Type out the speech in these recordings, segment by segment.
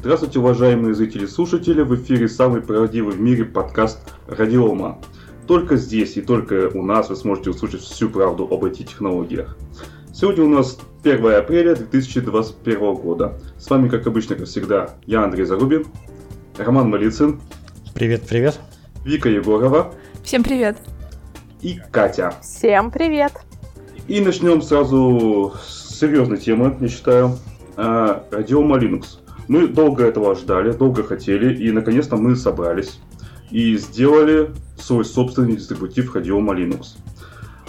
Здравствуйте, уважаемые зрители и слушатели! В эфире самый правдивый в мире подкаст Радиома. Только здесь и только у нас вы сможете услышать всю правду об IT-технологиях. Сегодня у нас 1 апреля 2021 года. С вами, как обычно, как всегда, я Андрей Зарубин, Роман Малицын. Привет, привет. Вика Егорова. Всем привет. И Катя. Всем привет. И начнем сразу с серьезной темы, я считаю. Радиома Linux. Мы долго этого ждали, долго хотели, и наконец-то мы собрались и сделали свой собственный дистрибутив Радиома Linux.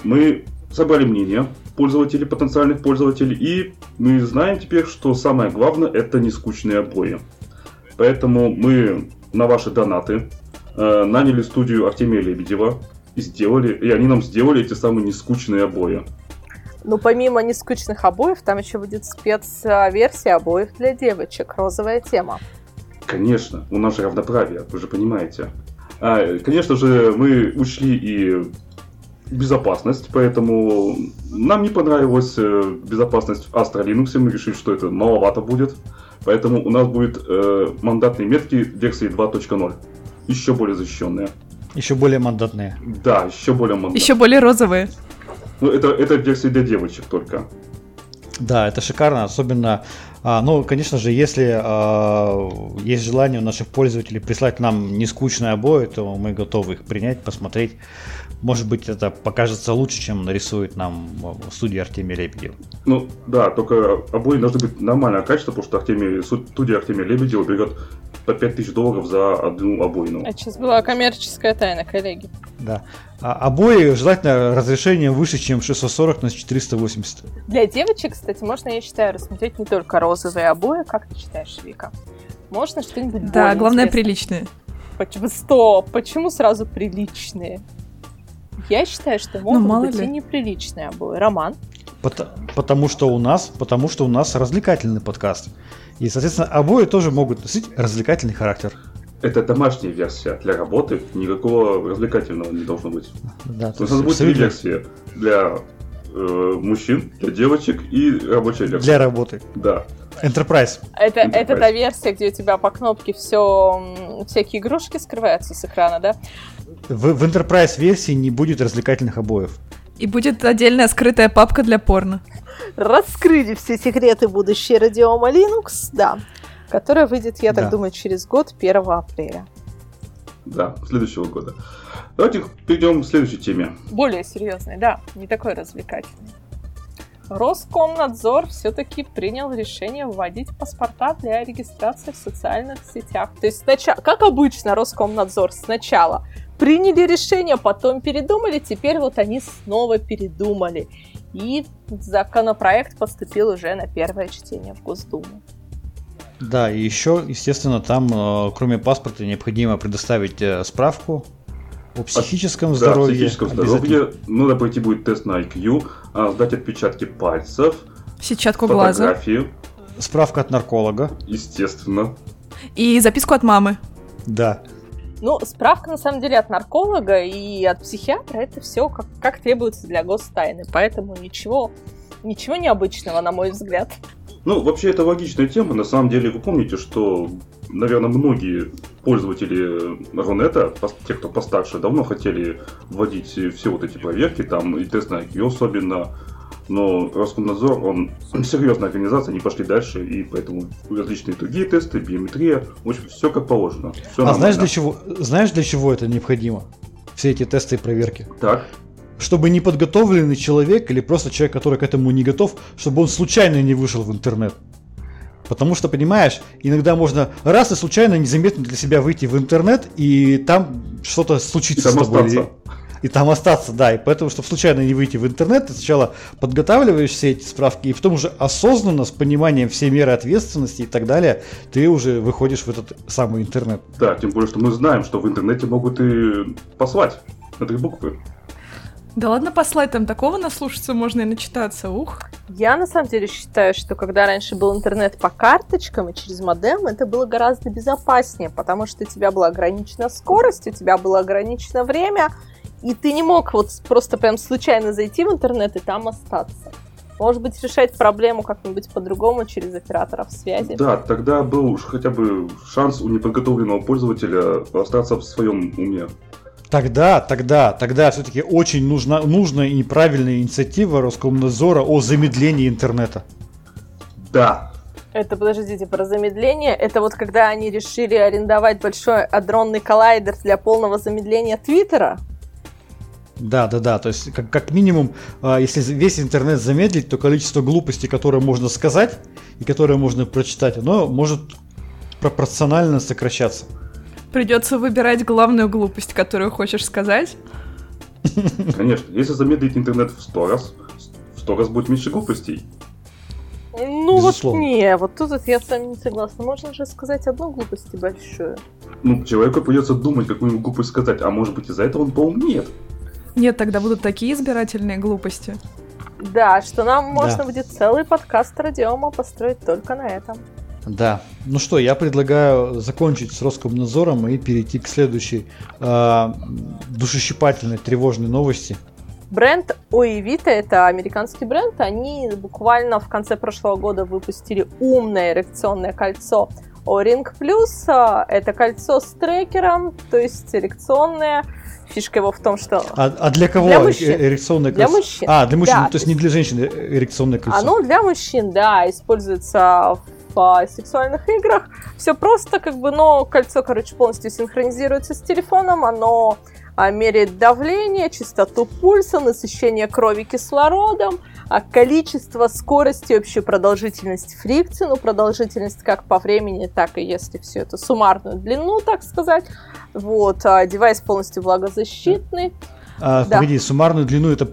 Мы собрали мнение пользователей, потенциальных пользователей, и мы знаем теперь, что самое главное это не скучные обои. Поэтому мы на ваши донаты э, наняли студию Артемия Лебедева и сделали, и они нам сделали эти самые нескучные обои. Ну, помимо нескучных обоев, там еще будет спецверсия обоев для девочек. Розовая тема. Конечно, у нас же равноправие, вы же понимаете. А, конечно же, мы учли и безопасность, поэтому нам не понравилась э, безопасность в Astra Linux, мы решили, что это маловато будет. Поэтому у нас будет э, мандатные метки версии 2.0, еще более защищенные. Еще более мандатные. Да, еще более мандатные. Еще более розовые. Ну, это, это версия для девочек только. Да, это шикарно, особенно, а, ну, конечно же, если а, есть желание у наших пользователей прислать нам нескучные обои, то мы готовы их принять, посмотреть. Может быть, это покажется лучше, чем нарисует нам студия Артемия Лебедева. Ну, да, только обои должны быть нормального качества, потому что Артемий, студия Артемия Лебедева берет по 5000 долларов за одну обоину. Это сейчас была коммерческая тайна, коллеги. Да. А обои желательно разрешением выше, чем 640 на 480. Для девочек, кстати, можно, я считаю, рассмотреть не только розовые обои. Как ты считаешь, Вика? Можно что-нибудь Да, главное интересное? приличные. Почему? Стоп! Почему сразу приличные? Я считаю, что Ну, могут мало быть ли. и неприличные обои. Роман? Пото- Потому что у нас, потому что у нас развлекательный подкаст. И, соответственно, обои тоже могут носить развлекательный характер. Это домашняя версия для работы, никакого развлекательного не должно быть. Да, У нас будет три абсолютно версии. Для э, мужчин, для девочек и рабочая версия. для работы. Да. Enterprise. Это, Enterprise. это та версия, где у тебя по кнопке все всякие игрушки скрываются с экрана, да? В, в Enterprise версии не будет развлекательных обоев. И будет отдельная скрытая папка для порно. Раскрыли все секреты будущей радиома Linux, да. Которая выйдет, я так Да. думаю, через год, 1 апреля. Да, следующего года. Давайте перейдем к следующей теме. Более серьезный, да, не такой развлекательный. Роскомнадзор все-таки принял решение вводить паспорта для регистрации в социальных сетях. То есть сначала, как обычно, Роскомнадзор сначала приняли решение, потом передумали, теперь вот они снова передумали. И законопроект поступил уже на первое чтение в Госдуму. Да, и еще, естественно, там, э, кроме паспорта, необходимо предоставить э, справку о психическом Да, здоровье. психическом Обязательно. здоровье. Надо пройти будет тест на IQ, а, сдать отпечатки пальцев, Сетчатку глаза. Справка от нарколога. естественно. И записку от мамы. Да. Ну, справка, на самом деле, от нарколога и от психиатра, это все как, как требуется для гостайны. Поэтому ничего, ничего необычного, на мой взгляд. Ну, вообще, это логичная тема. На самом деле, вы помните, что, наверное, многие пользователи Рунета, те, кто постарше, давно хотели вводить все вот эти проверки, там и тест на IQ особенно. Но Роскомнадзор, он серьезная организация, они пошли дальше, и поэтому различные другие тесты, биометрия, в общем, все как положено. Всё а знаешь для чего? Знаешь для чего это необходимо? Все эти тесты и проверки. Так, Чтобы неподготовленный человек или просто человек, который к этому не готов, чтобы он случайно не вышел в интернет. Потому что, понимаешь, иногда можно раз и случайно незаметно для себя выйти в интернет, и там что-то и случится там с тобой. остаться. И там остаться, да. И поэтому, чтобы случайно не выйти в интернет, ты сначала подготавливаешь все эти справки, и потом уже осознанно, с пониманием всей меры ответственности и так далее, ты уже выходишь в этот самый интернет. Да, тем более, что мы знаем, что в интернете могут и послать на три буквы. Да ладно послать, там такого наслушаться можно и начитаться, ух. Я на самом деле считаю, что когда раньше был интернет по карточкам и через модем, это было гораздо безопаснее, потому что у тебя была ограничена скорость, у тебя было ограничено время, и ты не мог вот просто прям случайно зайти в интернет и там остаться. Может быть, решать проблему как-нибудь по-другому через операторов связи. Да, тогда был уж хотя бы шанс у неподготовленного пользователя остаться в своем уме. Тогда, тогда, тогда все-таки очень нужна, нужная и неправильная инициатива Роскомнадзора о замедлении интернета. Да, Это, подождите, про замедление. Это вот когда они решили арендовать большой адронный коллайдер для полного замедления Твиттера. Да, да, да. То есть, как, как минимум, а, если весь интернет замедлить, то количество глупостей, которые можно сказать и которые можно прочитать, оно может пропорционально сокращаться. Придется выбирать главную глупость, которую хочешь сказать. конечно. Если замедлить интернет в 100 раз, в 100 раз будет меньше глупостей. Ну Безусловно. вот не, вот тут вот я с вами не согласна. Можно же сказать одну глупость и большую. Ну, человеку придется думать, какую глупость сказать, а может быть из-за этого он поумнеет. Нет, тогда будут такие избирательные глупости. Да, что нам можно Да. будет целый подкаст радиома построить только на этом. Да. Ну что, я предлагаю закончить с Роскомнадзором и перейти к следующей а, душещипательной, тревожной новости. Бренд Oevita, это американский бренд, они буквально в конце прошлого года выпустили умное эрекционное кольцо O-Ring Plus. А, Это кольцо с трекером, то есть эрекционное. Фишка его в том, что А, а для кого Для э- мужчин. эрекционное Для кольцо? мужчин. А, для мужчин, Да, ну, то есть не для женщин э- эрекционное кольцо. Оно для мужчин, да, используется в а, сексуальных играх. Все просто, как бы, но кольцо, короче, полностью синхронизируется с телефоном, оно а, меряет давление, частоту пульса, насыщение крови кислородом, а количество, скорость и общую продолжительность фрикции, ну, продолжительность как по времени, так и если все это суммарную длину, так сказать. Вот, а, девайс полностью влагозащитный. А, да. погоди, суммарную длину это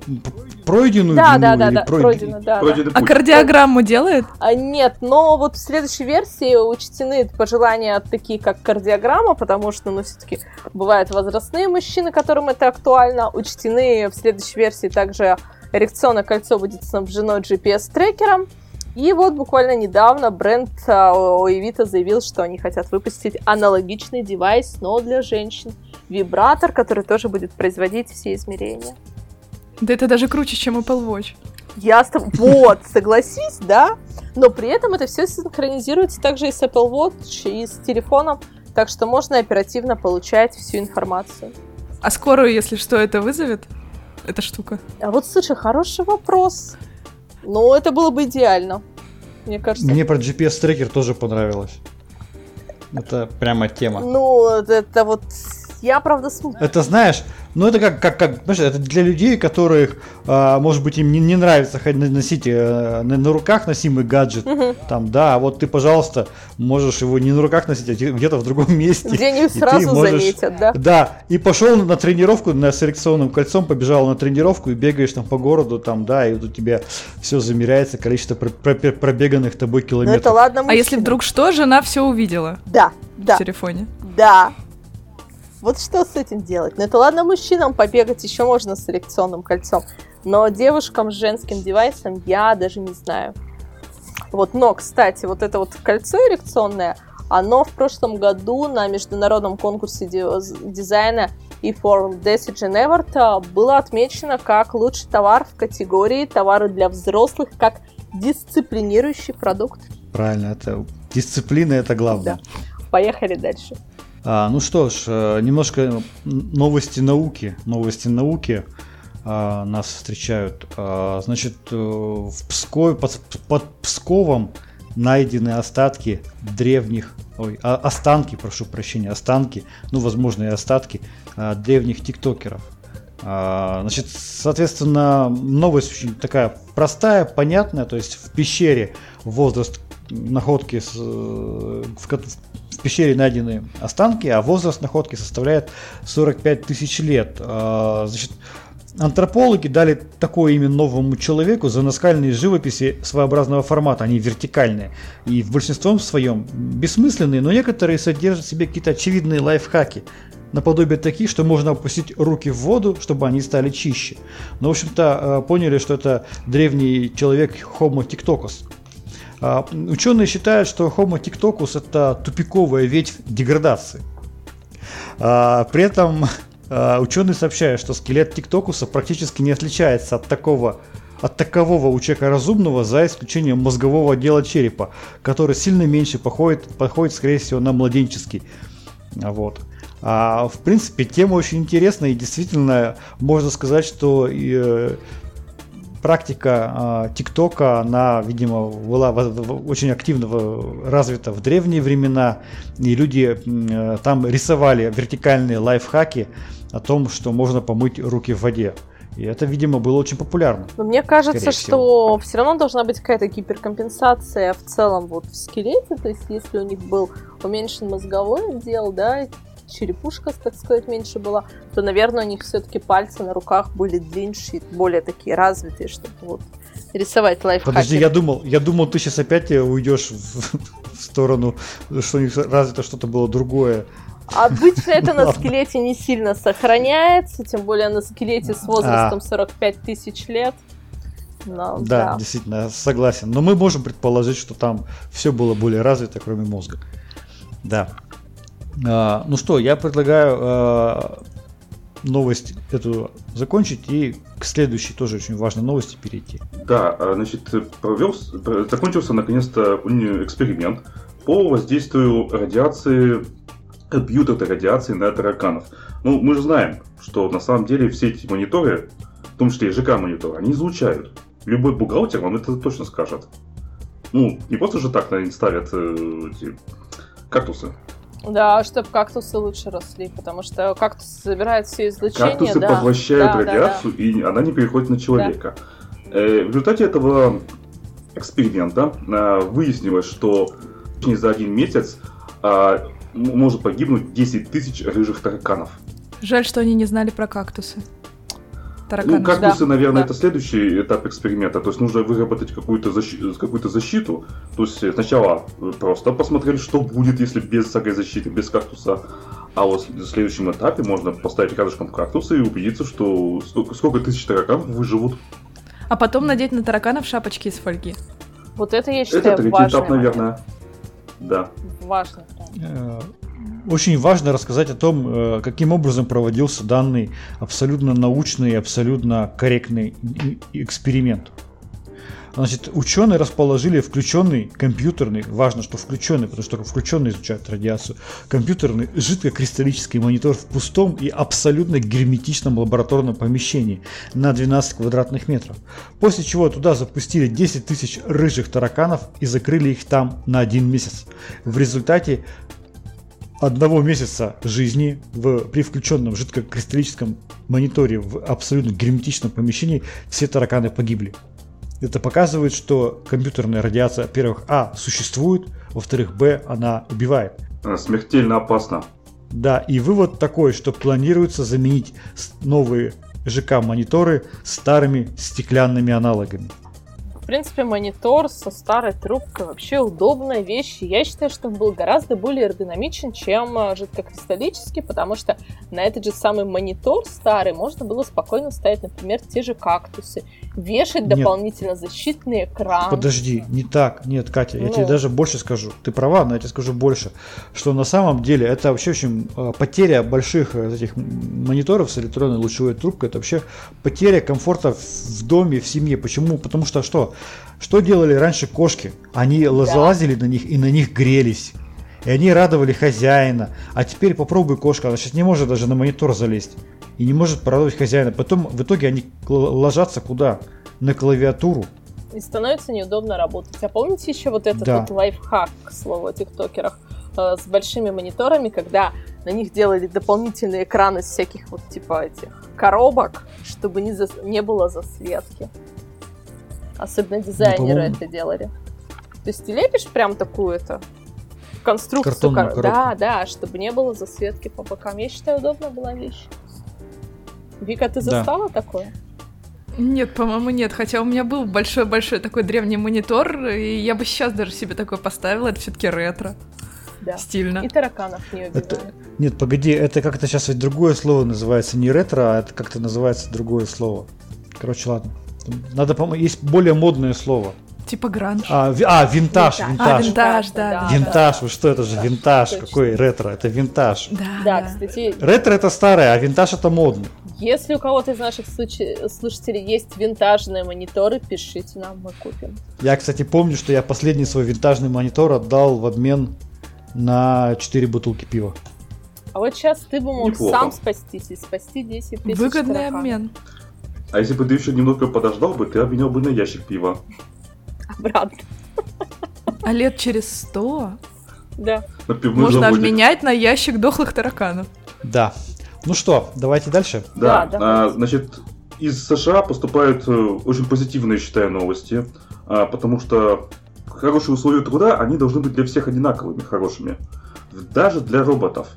пройденную Да, длину да, да, или да, пройд- пройдено, да. да. Пройденный А путь. кардиограмму делает? А, Нет, но вот в следующей версии учтены пожелания такие, как кардиограмма, потому что, ну, все-таки бывают возрастные мужчины, которым это актуально. Учтены в следующей версии также эрекционное кольцо будет снабжено GPS-трекером. И вот буквально недавно бренд а, Oevita заявил, что они хотят выпустить аналогичный девайс, но для женщин. Вибратор, который тоже будет производить все измерения. Да это даже круче, чем Apple Watch. Я с тобой... Вот, согласись, да? Но при этом это все синхронизируется также и с Apple Watch, и с телефоном, так что можно оперативно получать всю информацию. А скорую, если что, это вызовет? Эта штука. А вот, слушай, хороший вопрос. Ну, это было бы идеально. Мне кажется. Мне про GPS-трекер тоже понравилось. Это прямо тема. Ну, это вот... Я, правда, см- Это знаешь, ну это как, как, как, знаешь, это для людей, которых, а, может быть, им не, не нравится ходить, носить э, на, на руках носимый гаджет, Мгм. там, да, а вот ты, пожалуйста, можешь его не на руках носить, а где- где-то в другом месте. где-нибудь сразу можешь- заметят, да? Да, и пошел на тренировку, на селекционным кольцом, побежал на тренировку и бегаешь там по городу, там, да, и вот у тебя все замеряется, количество про- про- пробеганных тобой Ну, это километров. ладно, А если мужчина. вдруг что, жена все увидела Да, да. в телефоне? Да. Вот что с этим делать? Ну это ладно мужчинам побегать еще можно с эрекционным кольцом, но девушкам с женским девайсом я даже не знаю. Вот, но, кстати, вот это вот кольцо эрекционное, оно в прошлом году на международном конкурсе ди- дизайна и for Decision Award а, было отмечено как лучший товар в категории товары для взрослых, как дисциплинирующий продукт. Правильно, это дисциплина, это главное. Поехали дальше. А, ну что ж, э, немножко новости науки. Новости науки а, нас встречают. А, значит, э, в Пскове, под, под Псковом найдены остатки древних, ой, а- останки, прошу прощения, останки, ну, возможно, и остатки а, древних тиктокеров. А, Значит, соответственно, новость очень такая простая, понятная, то есть в пещере возраст находки с, э, в, ко- в пещере найдены останки, а возраст находки составляет 45 тысяч лет. А, Значит, антропологи дали такое имя новому человеку за наскальные живописи своеобразного формата, они вертикальные и в большинством своем бессмысленные, но некоторые содержат в себе какие-то очевидные лайфхаки, наподобие таких, что можно опустить руки в воду, чтобы они стали чище. Но, в общем-то, э, поняли, что это древний человек Homo tiktokos. А, Ученые считают, что Homo tiktocus это тупиковая ветвь деградации. А, При этом а, ученые сообщают, что скелет тиктокуса практически не отличается от такого от такового у человека разумного, за исключением мозгового отдела черепа, который сильно меньше походит, походит скорее всего, на младенческий. Вот. А, в принципе, тема очень интересная и действительно можно сказать, что э, практика ТикТока, она, видимо, была очень активно развита в древние времена, и люди э, там рисовали вертикальные лайфхаки о том, что можно помыть руки в воде. И это, видимо, было очень популярно. Но мне кажется, что все равно должна быть какая-то гиперкомпенсация в целом вот в скелете. То есть, если у них был уменьшен мозговой отдел, да, черепушка, так сказать, меньше была, то, наверное, у них все-таки пальцы на руках были длиннее, более такие развитые, чтобы вот рисовать лайфхаки. Подожди, я думал, я думал, ты сейчас опять уйдешь в, в сторону, что у них развито что-то было другое. Обычно это на скелете не сильно сохраняется, тем более на скелете с возрастом 45 а. тысяч лет. Но, да, да, действительно, согласен. Но мы можем предположить, что там все было более развито, кроме мозга. Да. А, ну что, я предлагаю а, новость эту закончить и к следующей тоже очень важной новости перейти. Да, а, значит, провелся, закончился наконец-то эксперимент по воздействию радиации, компьютерной радиации на тараканов. Ну, мы же знаем, что на самом деле все эти мониторы, в том числе и ЖК-мониторы, они излучают. Любой бухгалтер вам это точно скажет. Ну, не просто же так на ставят э, эти кактусы. Да, чтобы кактусы лучше росли, потому что кактус забирает все излучение. Кактусы да. поглощают да, радиацию, да, да. и она не переходит на человека. Да. Э, в результате этого эксперимента э, выяснилось, что за один месяц э, может погибнуть 10 тысяч рыжих тараканов. Жаль, что они не знали про кактусы тараканы. Ну, кактусы, да, наверное, да. это следующий этап эксперимента. То есть нужно выработать какую-то защиту, какую-то защиту. То есть сначала просто посмотреть, что будет, если без всякой защиты, без кактуса. А вот в следующем этапе можно поставить рядышком кактусы и убедиться, что сколько, сколько тысяч тараканов выживут. А потом надеть на тараканов шапочки из фольги. Вот это я считаю Это третий этап, наверное. Да. Важно. Очень важно рассказать о том, э, каким образом проводился данный абсолютно научный, абсолютно корректный эксперимент. Значит, ученые расположили включенный компьютерный, важно, что включенный, потому что включенный изучает радиацию, компьютерный жидкокристаллический монитор в пустом и абсолютно герметичном лабораторном помещении на 12 квадратных метров. После чего туда запустили 10 тысяч рыжих тараканов и закрыли их там на один месяц. В результате одного месяца жизни в, при включенном жидкокристаллическом мониторе в абсолютно герметичном помещении все тараканы погибли. Это показывает, что компьютерная радиация, во-первых, а, существует, во-вторых, б, она убивает. Смертельно опасно. Да, и вывод такой, что планируется заменить новые ЖК-мониторы старыми стеклянными аналогами принципе, монитор со старой трубкой вообще удобная вещь. Я считаю, что он был гораздо более эргономичен, чем э, жидкокристаллический, потому что на этот же самый монитор старый можно было спокойно ставить, например, те же кактусы, вешать нет. дополнительно защитный экран. Подожди, не так. Нет, Катя, ну. я тебе ну. даже больше скажу. Ты права, но я тебе скажу больше. Что на самом деле это вообще очень э, потеря больших э, этих мониторов с электронной лучевой трубкой. Это вообще потеря комфорта в доме, в семье. Почему? Потому что что? Что делали раньше кошки? Они да. залазили на них и на них грелись. И они радовали хозяина. А теперь попробуй кошка, она сейчас не может даже на монитор залезть. И не может порадовать хозяина. Потом в итоге они ложатся куда? На клавиатуру. И становится неудобно работать. А помните еще вот этот да. вот лайфхак, к слову, о тиктокерах? Э, с большими мониторами, когда на них делали дополнительные экраны из всяких вот типа этих коробок, чтобы не, за... не было засветки. Особенно дизайнеры ну, это делали. То есть ты лепишь прям такую конструкцию. Кор... Да, да, чтобы не было засветки по бокам. Я считаю, удобная была вещь. Вика, ты застала да. такое? Нет, по-моему, нет. Хотя у меня был большой-большой такой древний монитор, и я бы сейчас даже себе такой поставила. Это все-таки ретро. Да. Стильно. И тараканов не убивают. Это... Нет, погоди, это как-то сейчас ведь другое слово называется. Не ретро, а это как-то называется другое слово. Короче, ладно. Надо, по есть более модное слово. Типа гранж. А, ви- а, винтаж, Винтаж. винтаж. А, винтаж, да, да. Винтаж, вы что, это же Да, винтаж, точно. какой ретро, это винтаж. Да, Да, да. кстати, Ретро это старое, а винтаж это модно. если у кого-то из наших случ- слушателей есть винтажные мониторы, пишите нам, мы купим. Я, кстати, помню, что я последний свой винтажный монитор отдал в обмен на 4 бутылки пива. А вот сейчас ты бы мог Неплохо. сам спастись и спасти 10 тысяч Выгодный тараканов. обмен. А если бы ты еще немного подождал бы, ты обменял бы на ящик пива. Обратно, А лет через сто да. Можно заводик. обменять на ящик дохлых тараканов. Да. Ну что, давайте дальше. Да, Да, а, значит, из США поступают э, очень позитивные, считаю, новости, а, потому что хорошие условия труда, они должны быть для всех одинаковыми, хорошими. Даже для роботов.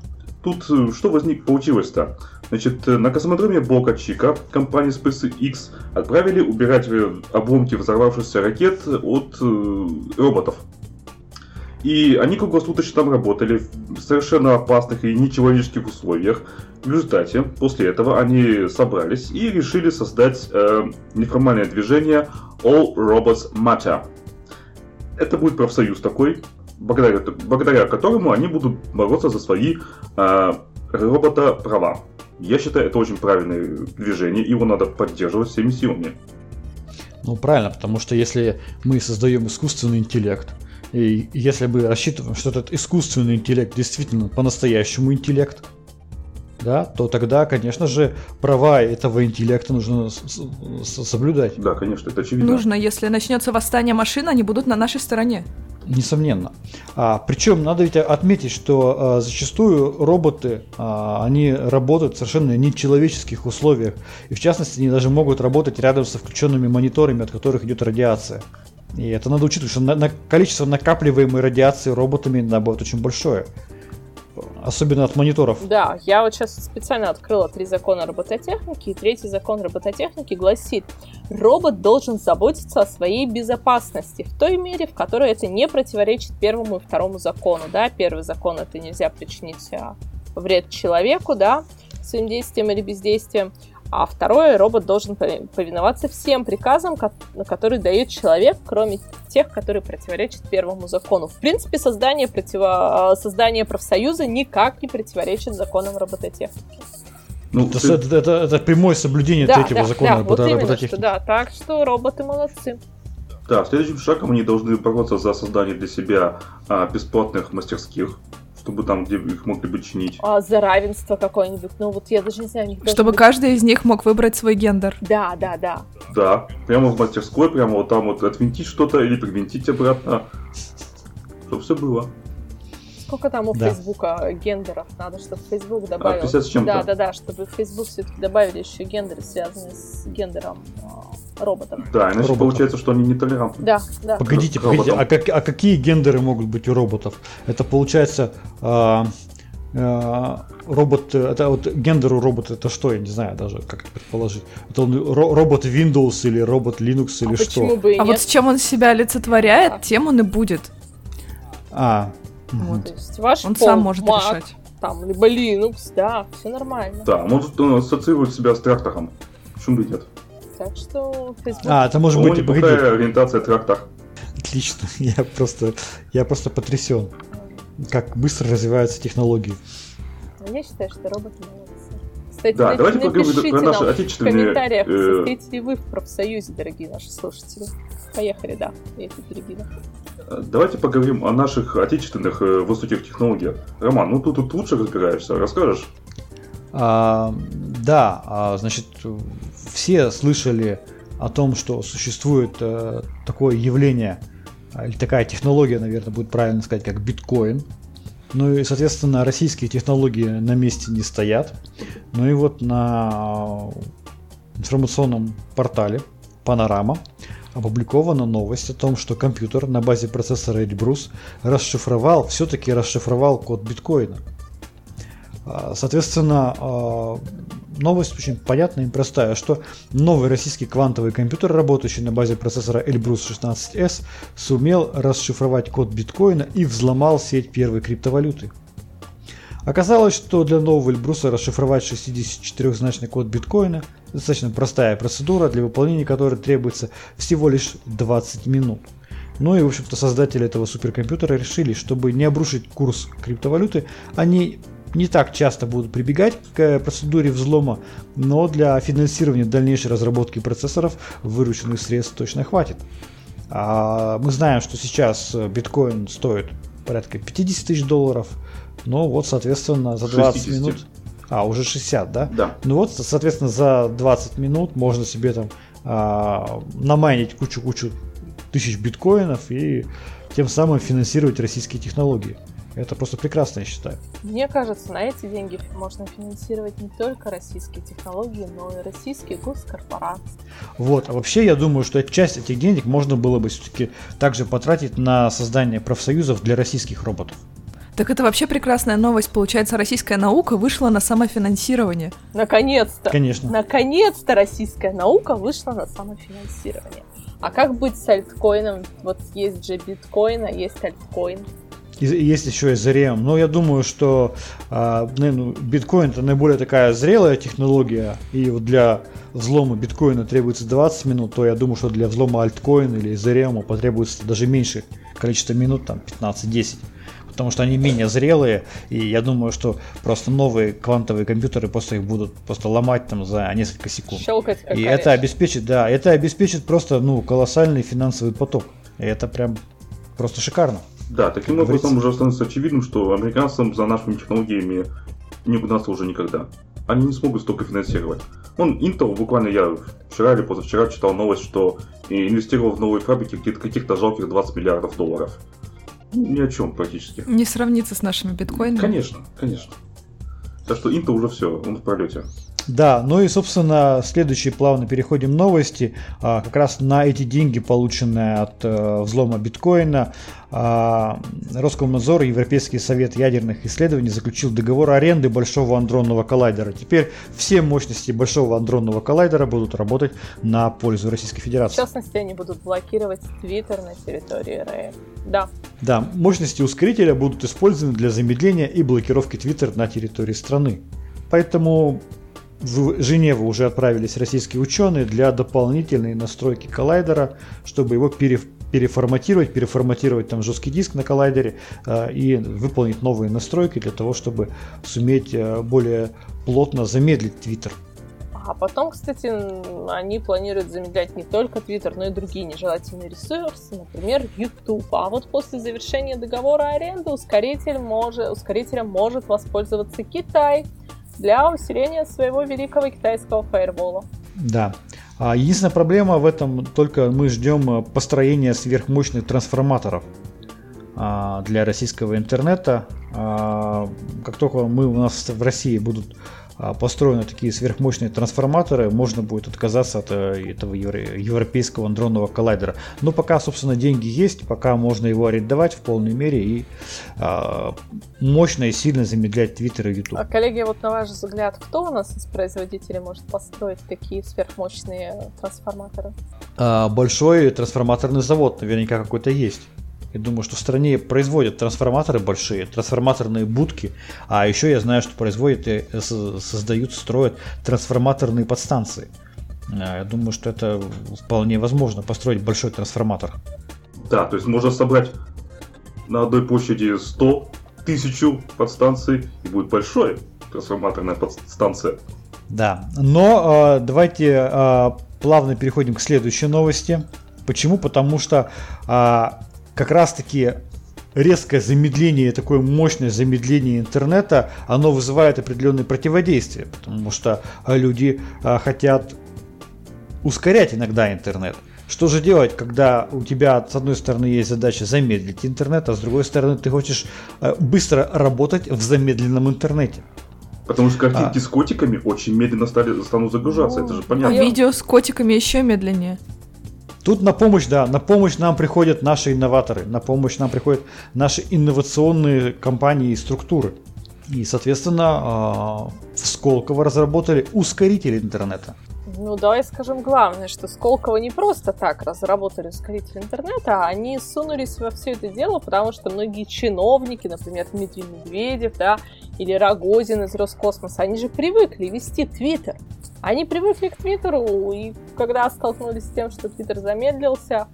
Тут э, что возник, получилось-то? Значит, э, на космодроме Бока Чика компания SpaceX отправили убирать э, обломки взорвавшихся ракет от э, роботов. И они круглосуточно там работали в совершенно опасных и нечеловеческих условиях. В результате, после этого, они собрались и решили создать э, неформальное движение All Robots Matter. Это будет профсоюз такой, благодаря, благодаря которому они будут бороться за свои э, робота-права. Я считаю, это очень правильное движение, его надо поддерживать всеми силами. Ну, правильно, потому что если мы создаем искусственный интеллект, и если мы рассчитываем, что этот искусственный интеллект действительно по-настоящему интеллект, да, то тогда, конечно же, права этого интеллекта нужно соблюдать. Да, конечно, это очевидно. Нужно, если начнется восстание машин, они будут на нашей стороне. Несомненно. А, причем надо ведь отметить, что а, зачастую роботы, а, они работают в совершенно нечеловеческих условиях. И в частности, они даже могут работать рядом со включенными мониторами, от которых идет радиация. И это надо учитывать, что на- на- количество накапливаемой радиации роботами иногда будет очень большое. Особенно от мониторов. Да, я вот сейчас специально открыла три закона робототехники, и третий закон робототехники гласит, робот должен заботиться о своей безопасности в той мере, в которой это не противоречит первому и второму закону, да, первый закон это нельзя причинить а, вред человеку, да, своим действием или бездействием, а второе, робот должен пови- повиноваться всем приказам, ко- которые дает человек, кроме тех, которые противоречат первому закону. В принципе, создание, противо... создание профсоюза никак не противоречит законам робототехники. Ну, Это, ты- это- это- это прямое соблюдение Да, третьего да, закона да, вот именно, что, да, так что роботы молодцы. Да, следующим шагом они должны бороться за создание для себя а, бесплатных мастерских, чтобы там, где их могли бы чинить. А, за равенство какое-нибудь, ну вот я даже не знаю, у них должен Чтобы быть- каждый из них мог выбрать свой гендер. Да, да, да. Да, прямо в мастерской, прямо вот там вот отвинтить что-то или привинтить обратно. Чтобы все было. Сколько там у Да. Фейсбука гендеров? Надо, чтобы Фейсбук добавил. 50 с чем-то. Да, да, да, чтобы в Фейсбук все-таки добавили еще гендеры, связанные с гендером а, роботов. Да, иначе Роботов. получается, что они нетолерантны. Да, да. Погодите, погодите, а, как- а какие гендеры могут быть у роботов? Это получается а, а, робот, э, это вот гендер у робота это что, я не знаю даже как это предположить. Это он ро- робот Windows или робот Linux или а что? почему бы и А вот с чем он себя олицетворяет, Да. тем он и будет. А. Вот, то есть ваш Он пол, сам может Mac, решать. Там, либо Linux, да, все нормально. Да, может он ассоциирует себя с трактором. Почему бы нет? Так что Facebook... а, это может быть, По-моему, погоди, ориентация трактор. отлично, я просто, я просто потрясен, как быстро развиваются технологии. Я считаю, что роботы молодцы. Кстати, Да, давайте поговорим напишите про наши нам в отечественные... комментариях, э, состоите ли вы в профсоюзе, дорогие наши слушатели. Поехали, да, я это перебила. Давайте поговорим о наших отечественных э, высоких технологиях. Роман, ну ты тут лучше разбираешься, расскажешь? А, да, а, значит, все слышали о том, что существует э, такое явление, а, или такая технология, наверное, будет правильно сказать, как биткоин. Ну и, соответственно, российские технологии на месте не стоят. Ну и вот на информационном портале Панорама опубликована новость о том, что компьютер на базе процессора Эльбрус расшифровал, все-таки расшифровал код биткоина. А, Соответственно, а, новость очень понятная и простая, что новый российский квантовый компьютер, работающий на базе процессора Elbrus 16S, сумел расшифровать код биткоина и взломал сеть первой криптовалюты. Оказалось, что для нового Эльбруса расшифровать 64-значный код биткоина достаточно простая процедура, для выполнения которой требуется всего лишь 20 минут. Ну и, в общем-то, создатели этого суперкомпьютера решили, чтобы не обрушить курс криптовалюты, они не так часто будут прибегать к процедуре взлома, но для финансирования дальнейшей разработки процессоров вырученных средств точно хватит. А мы знаем, что сейчас биткоин стоит порядка 50 тысяч долларов, но вот, соответственно, за 20 60. минут... А, уже 60, да? Да. Ну вот, соответственно, за 20 минут можно себе там а, намайнить кучу-кучу тысяч биткоинов и тем самым финансировать российские технологии. Это просто прекрасно, я считаю. Мне кажется, на эти деньги можно финансировать не только российские технологии, но и российские госкорпорации. Вот, а вообще я думаю, что часть этих денег можно было бы все-таки также потратить на создание профсоюзов для российских роботов. Так это вообще прекрасная новость. Получается, российская наука вышла на самофинансирование. Наконец-то. Конечно. Наконец-то российская наука вышла на самофинансирование. А как быть с альткоином? Вот есть же биткоин, а есть альткоин. Есть еще и Ethereum. Но я думаю, что э, ну, биткоин это наиболее такая зрелая технология. И вот для взлома биткоина требуется 20 минут, то я думаю, что для взлома альткоина или Ethereum потребуется даже меньше количество минут, там 15-10 потому что они менее зрелые, и я думаю, что просто новые квантовые компьютеры просто их будут просто ломать там за несколько секунд. Щелкать как И это обеспечит, да, это обеспечит просто, ну, колоссальный финансовый поток. И это прям просто шикарно. Да, таким образом уже становится очевидным, что американцам за нашими технологиями не угнаться уже никогда. Они не смогут столько финансировать. Он Intel, буквально я вчера или позавчера читал новость, что инвестировал в новые фабрики где-то каких-то жалких 20 миллиардов долларов. Ну, ни о чем практически. Не сравнится с нашими биткоинами. Конечно, конечно. Так что Intel уже все, он в пролете. Да, ну и, собственно, следующие плавно переходим новости. А, как раз на эти деньги, полученные от э, взлома биткоина, а, Роскомнадзор и Европейский совет ядерных исследований заключил договор аренды Большого андронного коллайдера. Теперь все мощности Большого андронного коллайдера будут работать на пользу Российской Федерации. В частности, они будут блокировать Твиттер на территории РФ. Да. Да, мощности ускорителя будут использованы для замедления и блокировки Твиттер на территории страны. Поэтому в Женеву уже отправились российские ученые для дополнительной настройки коллайдера, чтобы его пере, переформатировать, переформатировать там жесткий диск на коллайдере э, и выполнить новые настройки для того, чтобы суметь э, более плотно замедлить Twitter. А потом, кстати, они планируют замедлять не только Twitter, но и другие нежелательные ресурсы, например, YouTube. А вот после завершения договора аренды ускоритель может, ускорителем может воспользоваться Китай – для усиления своего великого китайского фаервола. Да. А единственная проблема в этом только мы ждем э, построения сверхмощных трансформаторов а, для российского интернета. А, как только мы у нас в России будут построены такие сверхмощные трансформаторы, можно будет отказаться от э, этого европейского андронного коллайдера. Но пока, собственно, деньги есть, пока можно его арендовать в полной мере и а, мощно и сильно замедлять Twitter и YouTube. А, коллеги, вот на ваш взгляд, кто у нас из производителей может построить такие сверхмощные трансформаторы? А, большой трансформаторный завод наверняка какой-то есть. Я думаю, что в стране производят трансформаторы большие, трансформаторные будки, а еще я знаю, что производят и создают, строят трансформаторные подстанции. А, я думаю, что это вполне возможно, построить большой трансформатор. Да, то есть можно собрать на одной площади 100 тысячу подстанций, и будет большой трансформаторная подстанция. Да, но э, давайте э, плавно переходим к следующей новости. Почему? Потому что э, как раз-таки резкое замедление, такое мощное замедление интернета, оно вызывает определенные противодействия, потому что а, люди а, хотят ускорять иногда интернет. Что же делать, когда у тебя с одной стороны есть задача замедлить интернет, а с другой стороны ты хочешь а, быстро работать в замедленном интернете? Потому что картинки а. с котиками очень медленно стали, станут загружаться, ну, это же понятно. А видео с котиками еще медленнее. Тут на помощь, да, на помощь нам приходят наши инноваторы, на помощь нам приходят наши инновационные компании и структуры. И, соответственно, а, в Сколково разработали ускоритель интернета. Ну, давай скажем главное, что Сколково не просто так разработали ускоритель интернета, а они сунулись во все это дело, потому что многие чиновники, например, Дмитрий Медведев, да, или Рогозин из Роскосмоса, они же привыкли вести Твиттер. Они привыкли к Твиттеру, и когда столкнулись с тем, что Твиттер замедлился,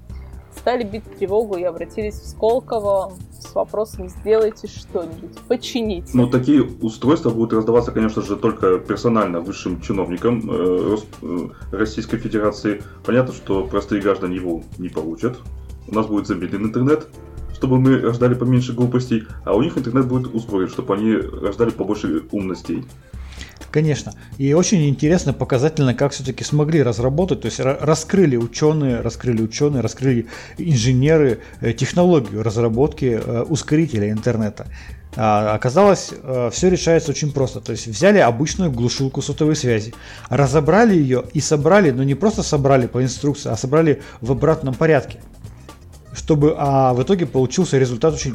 стали бить тревогу и обратились в Сколково с вопросом «сделайте что-нибудь, почините». Ну, такие устройства будут раздаваться, конечно же, только персонально высшим чиновникам э, э, Российской Федерации. Понятно, что простые граждане его не получат. У нас будет замедлен интернет, чтобы мы рождали поменьше глупостей, а у них интернет будет ускорен, чтобы они рождали побольше умностей. Конечно. И очень интересно, показательно, как все-таки смогли разработать, то есть раскрыли ученые, раскрыли ученые, раскрыли инженеры э, технологию разработки э, ускорителя интернета. А, оказалось, э, все решается очень просто. То есть взяли обычную глушилку сотовой связи, разобрали ее и собрали, но не просто собрали по инструкции, а собрали в обратном порядке. Чтобы а в итоге получился результат очень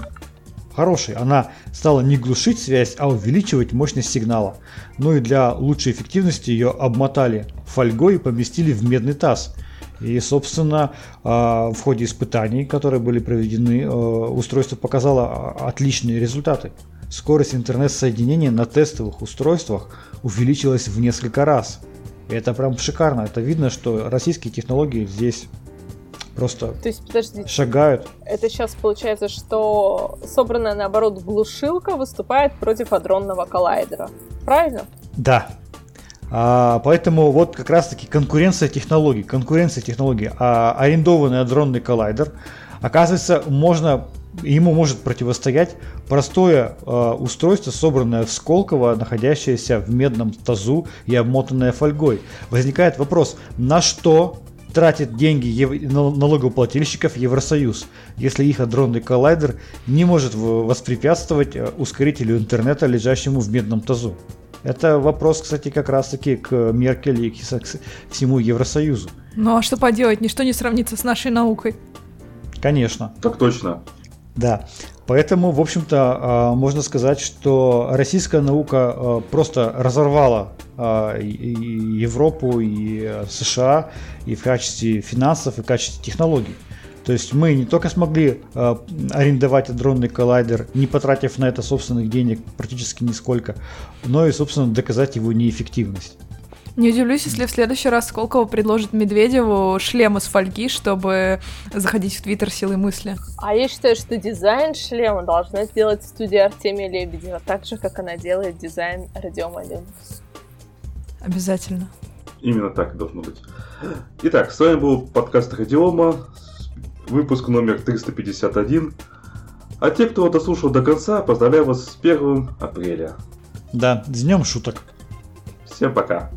хорошей. Она стала не глушить связь, а увеличивать мощность сигнала. Ну и для лучшей эффективности ее обмотали фольгой и поместили в медный таз. И, собственно, а, в ходе испытаний, которые были проведены, а, устройство показало отличные результаты. Скорость интернет-соединения на тестовых устройствах увеличилась в несколько раз. И это прям шикарно. Это видно, что российские технологии здесь просто То есть, подожди, шагают. Это сейчас получается, что собранная наоборот глушилка выступает против адронного коллайдера. Правильно? Да. А, поэтому вот как раз таки конкуренция технологий. Конкуренция технологий. А арендованный адронный коллайдер, оказывается, можно ему может противостоять простое э, устройство, собранное в Сколково, находящееся в медном тазу и обмотанное фольгой. Возникает вопрос, на что тратит деньги налогоплательщиков Евросоюз, если их адронный коллайдер не может воспрепятствовать э, ускорителю интернета, лежащему в медном тазу. Это вопрос, кстати, как раз-таки к Меркель и к всему Евросоюзу. Ну а что поделать, ничто не сравнится с нашей наукой. Конечно. Так точно. Да. Поэтому, в общем-то, а, можно сказать, что российская наука а, просто разорвала а, Европу, и США и в качестве финансов, и в качестве технологий. То есть мы не только смогли арендовать дронный коллайдер, не потратив на это собственных денег практически нисколько, но и, собственно, доказать его неэффективность. Не удивлюсь, если в следующий раз Сколково предложит Медведеву шлем из фольги, чтобы заходить в Твиттер силой мысли. А я считаю, что дизайн шлема должна сделать студия Артемия Лебедева, так же, как она делает дизайн Радиома Linux. Обязательно. Именно так и должно быть. Итак, с вами был подкаст Радиома, выпуск номер 351. А те, кто дослушал до конца, поздравляю вас с 1 апреля. Да, с днем шуток. Всем пока.